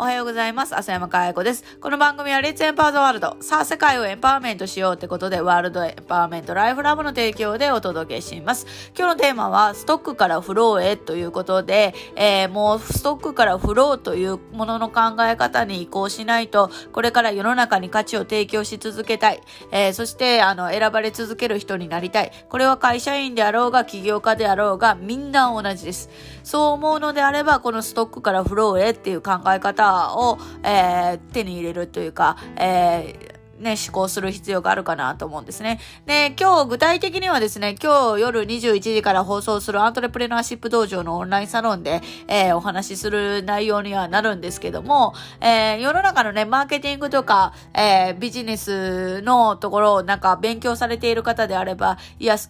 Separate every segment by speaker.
Speaker 1: おはようございます。浅山かや子です。この番組はレッツエンパワーザワールド。さあ、世界をエンパワーメントしようってことで、ワールドエンパワーメントライフラブの提供でお届けします。今日のテーマは、ストックからフローへということで、えー、もうストックからフローというものの考え方に移行しないと、これから世の中に価値を提供し続けたい。えー、そして、あの、選ばれ続ける人になりたい。これは会社員であろうが、起業家であろうが、みんな同じです。そう思うのであれば、このストックからフローへっていう考え方を、えー、手に入れるというか、えーね、思考する必要があるかなと思うんですね。で、今日具体的にはですね、今日夜21時から放送するアントレプレナーシップ道場のオンラインサロンで、えー、お話しする内容にはなるんですけども、えー、世の中のね、マーケティングとか、えー、ビジネスのところをなんか勉強されている方であれば、いや、ス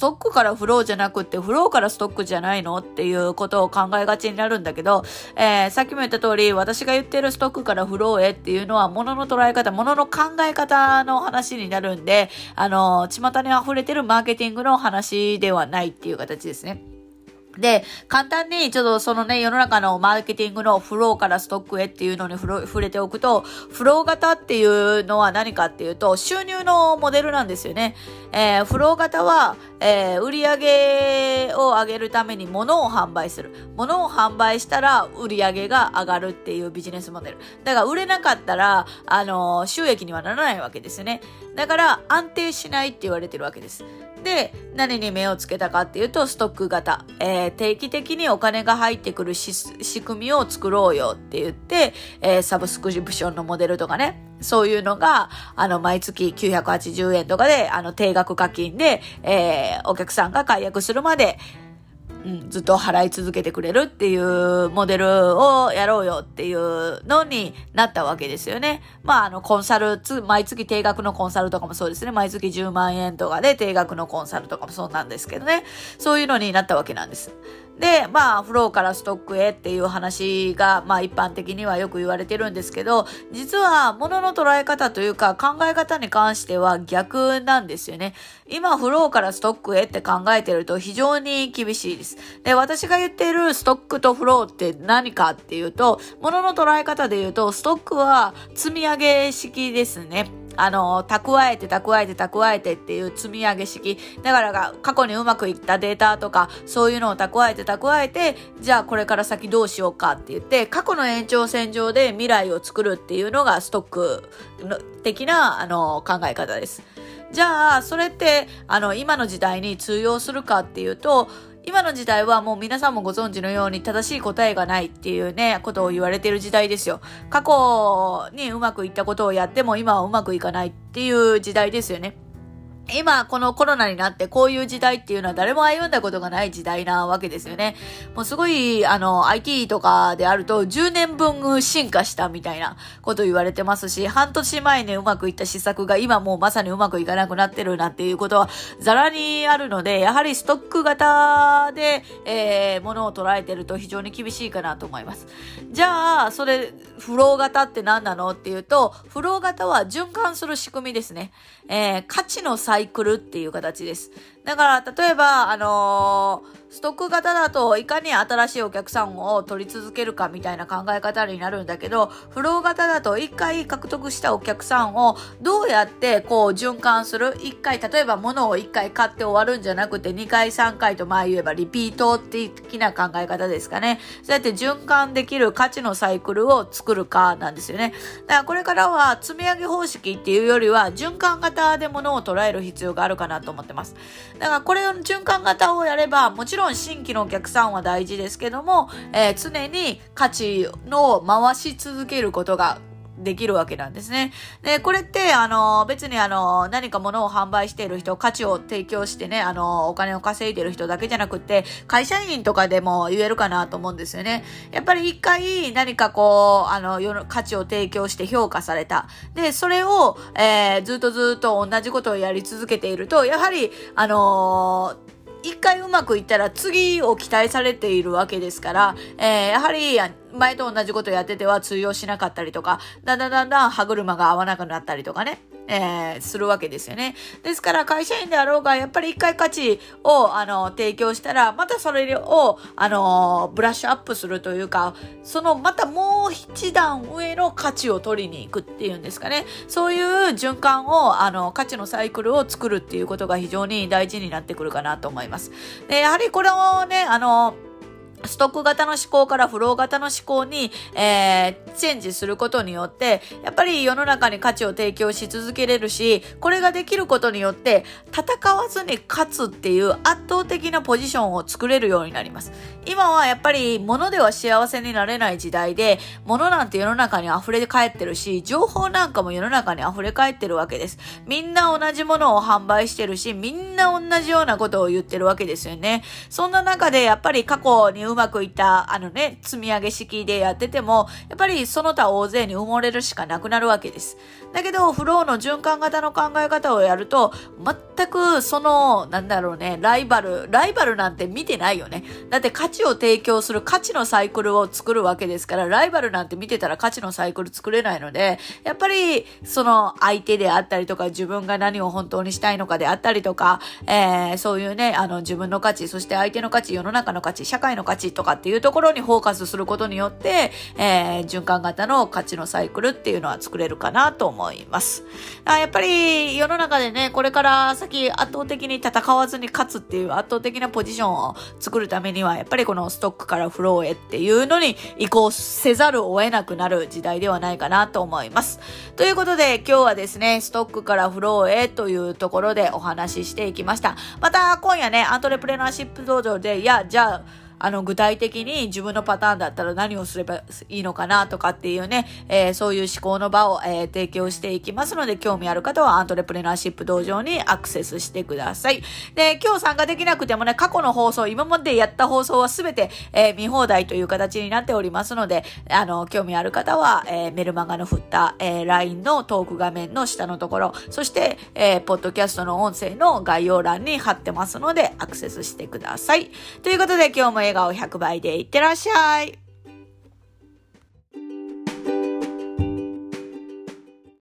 Speaker 1: トックからフローじゃなくて、フローからストックじゃないのっていうことを考えがちになるんだけど、えー、さっきも言った通り、私が言ってるストックからフローへっていうのは、物のの捉え方、物の考え方の話になるんで、あの、巷に溢れてるマーケティングの話ではないっていう形ですね。で、簡単にちょっとそのね、世の中のマーケティングのフローからストックへっていうのに触れておくと、フロー型っていうのは何かっていうと、収入のモデルなんですよね。えー、フロー型は、えー、売り上げを上げるために物を販売する。物を販売したら売り上げが上がるっていうビジネスモデル。だから売れなかったら、あのー、収益にはならないわけですよね。だから安定しないって言われてるわけです。で、何に目をつけたかっていうと、ストック型。えー、定期的にお金が入ってくる仕組みを作ろうよって言って、えー、サブスクリプションのモデルとかね、そういうのが、あの、毎月980円とかで、あの、定額課金で、えー、お客さんが解約するまで、うん、ずっと払い続けてくれるっていうモデルをやろうよっていうのになったわけですよね。まあ、あの、コンサル、毎月定額のコンサルとかもそうですね。毎月10万円とかで定額のコンサルとかもそうなんですけどね。そういうのになったわけなんです。で、まあ、フローからストックへっていう話が、まあ、一般的にはよく言われてるんですけど、実は、物の捉え方というか、考え方に関しては逆なんですよね。今、フローからストックへって考えてると非常に厳しいです。で、私が言っているストックとフローって何かっていうと、物の捉え方で言うと、ストックは積み上げ式ですね。あの、蓄えて蓄えて蓄えてっていう積み上げ式。だからが過去にうまくいったデータとか、そういうのを蓄えて蓄えて、じゃあこれから先どうしようかって言って、過去の延長線上で未来を作るっていうのがストック的な、あの、考え方です。じゃあ、それって、あの、今の時代に通用するかっていうと、今の時代はもう皆さんもご存知のように正しい答えがないっていうね、ことを言われてる時代ですよ。過去にうまくいったことをやっても今はうまくいかないっていう時代ですよね。今、このコロナになってこういう時代っていうのは誰も歩んだことがない時代なわけですよね。もうすごい、あの、IT とかであると10年分進化したみたいなこと言われてますし、半年前にうまくいった施策が今もうまさにうまくいかなくなってるなんていうことはザラにあるので、やはりストック型で、えー、物を捉えてると非常に厳しいかなと思います。じゃあ、それ、フロー型って何なのっていうと、フロー型は循環する仕組みですね。えー、価値の再イクルっていう形です。だから、例えば、あのーストック型だといかに新しいお客さんを取り続けるかみたいな考え方になるんだけど、フロー型だと一回獲得したお客さんをどうやってこう循環する？一回、例えば物を一回買って終わるんじゃなくて二回三回と前言えばリピート的な考え方ですかね。そうやって循環できる価値のサイクルを作るかなんですよね。だからこれからは積み上げ方式っていうよりは循環型で物を捉える必要があるかなと思ってます。だからこれを循環型をやればもちろんろん新規のお客さんは大事ですけども、えー、常に価値の回し続けることができるわけなんですね。で、これって、あの、別にあの、何か物を販売している人、価値を提供してね、あの、お金を稼いでる人だけじゃなくて、会社員とかでも言えるかなと思うんですよね。やっぱり一回何かこう、あの、価値を提供して評価された。で、それを、えー、ずっとずっと同じことをやり続けていると、やはり、あのー一回うまくいったら次を期待されているわけですから、えー、やはり前と同じことやってては通用しなかったりとか、だんだんだんだん歯車が合わなくなったりとかね。えー、するわけですよね。ですから会社員であろうが、やっぱり一回価値を、あの、提供したら、またそれを、あの、ブラッシュアップするというか、その、またもう一段上の価値を取りに行くっていうんですかね。そういう循環を、あの、価値のサイクルを作るっていうことが非常に大事になってくるかなと思います。で、やはりこれをね、あの、ストック型の思考からフロー型の思考に、えー、チェンジすることによって、やっぱり世の中に価値を提供し続けれるし、これができることによって、戦わずに勝つっていう圧倒的なポジションを作れるようになります。今はやっぱり物では幸せになれない時代で、物なんて世の中に溢れ返ってるし、情報なんかも世の中に溢れ返ってるわけです。みんな同じものを販売してるし、みんな同じようなことを言ってるわけですよね。そんな中でやっぱり過去にうまくいった、あのね、積み上げ式でやってても、やっぱりその他大勢に埋もれるしかなくなるわけです。だけど、フローの循環型の考え方をやると、全くその、なんだろうね、ライバル、ライバルなんて見てないよね。だって価値を提供する価値のサイクルを作るわけですから、ライバルなんて見てたら価値のサイクル作れないので、やっぱり、その相手であったりとか、自分が何を本当にしたいのかであったりとか、えー、そういうね、あの、自分の価値、そして相手の価値、世の中の価値、社会の価値とかっていうところにフォーカスすることによって、えー、循環型の価値のサイクルっていうのは作れるかなと思います。あやっぱり世の中でね、これから先圧倒的に戦わずに勝つっていう圧倒的なポジションを作るためには、やっぱりこのストックからフローへっていうのに移行せざるを得なくなる時代ではないかなと思います。ということで今日はですね、ストックからフローへというところでお話ししていきました。また今夜ね、アントレプレナーシップ道場で、いや、じゃあ、あの、具体的に自分のパターンだったら何をすればいいのかなとかっていうね、えー、そういう思考の場を、えー、提供していきますので、興味ある方はアントレプレナーシップ道場にアクセスしてください。で、今日参加できなくてもね、過去の放送、今までやった放送はすべて、えー、見放題という形になっておりますので、あの、興味ある方は、えー、メルマガの振った、えー、LINE のトーク画面の下のところ、そして、えー、ポッドキャストの音声の概要欄に貼ってますので、アクセスしてください。ということで、今日も笑顔100倍でいってらっしゃい。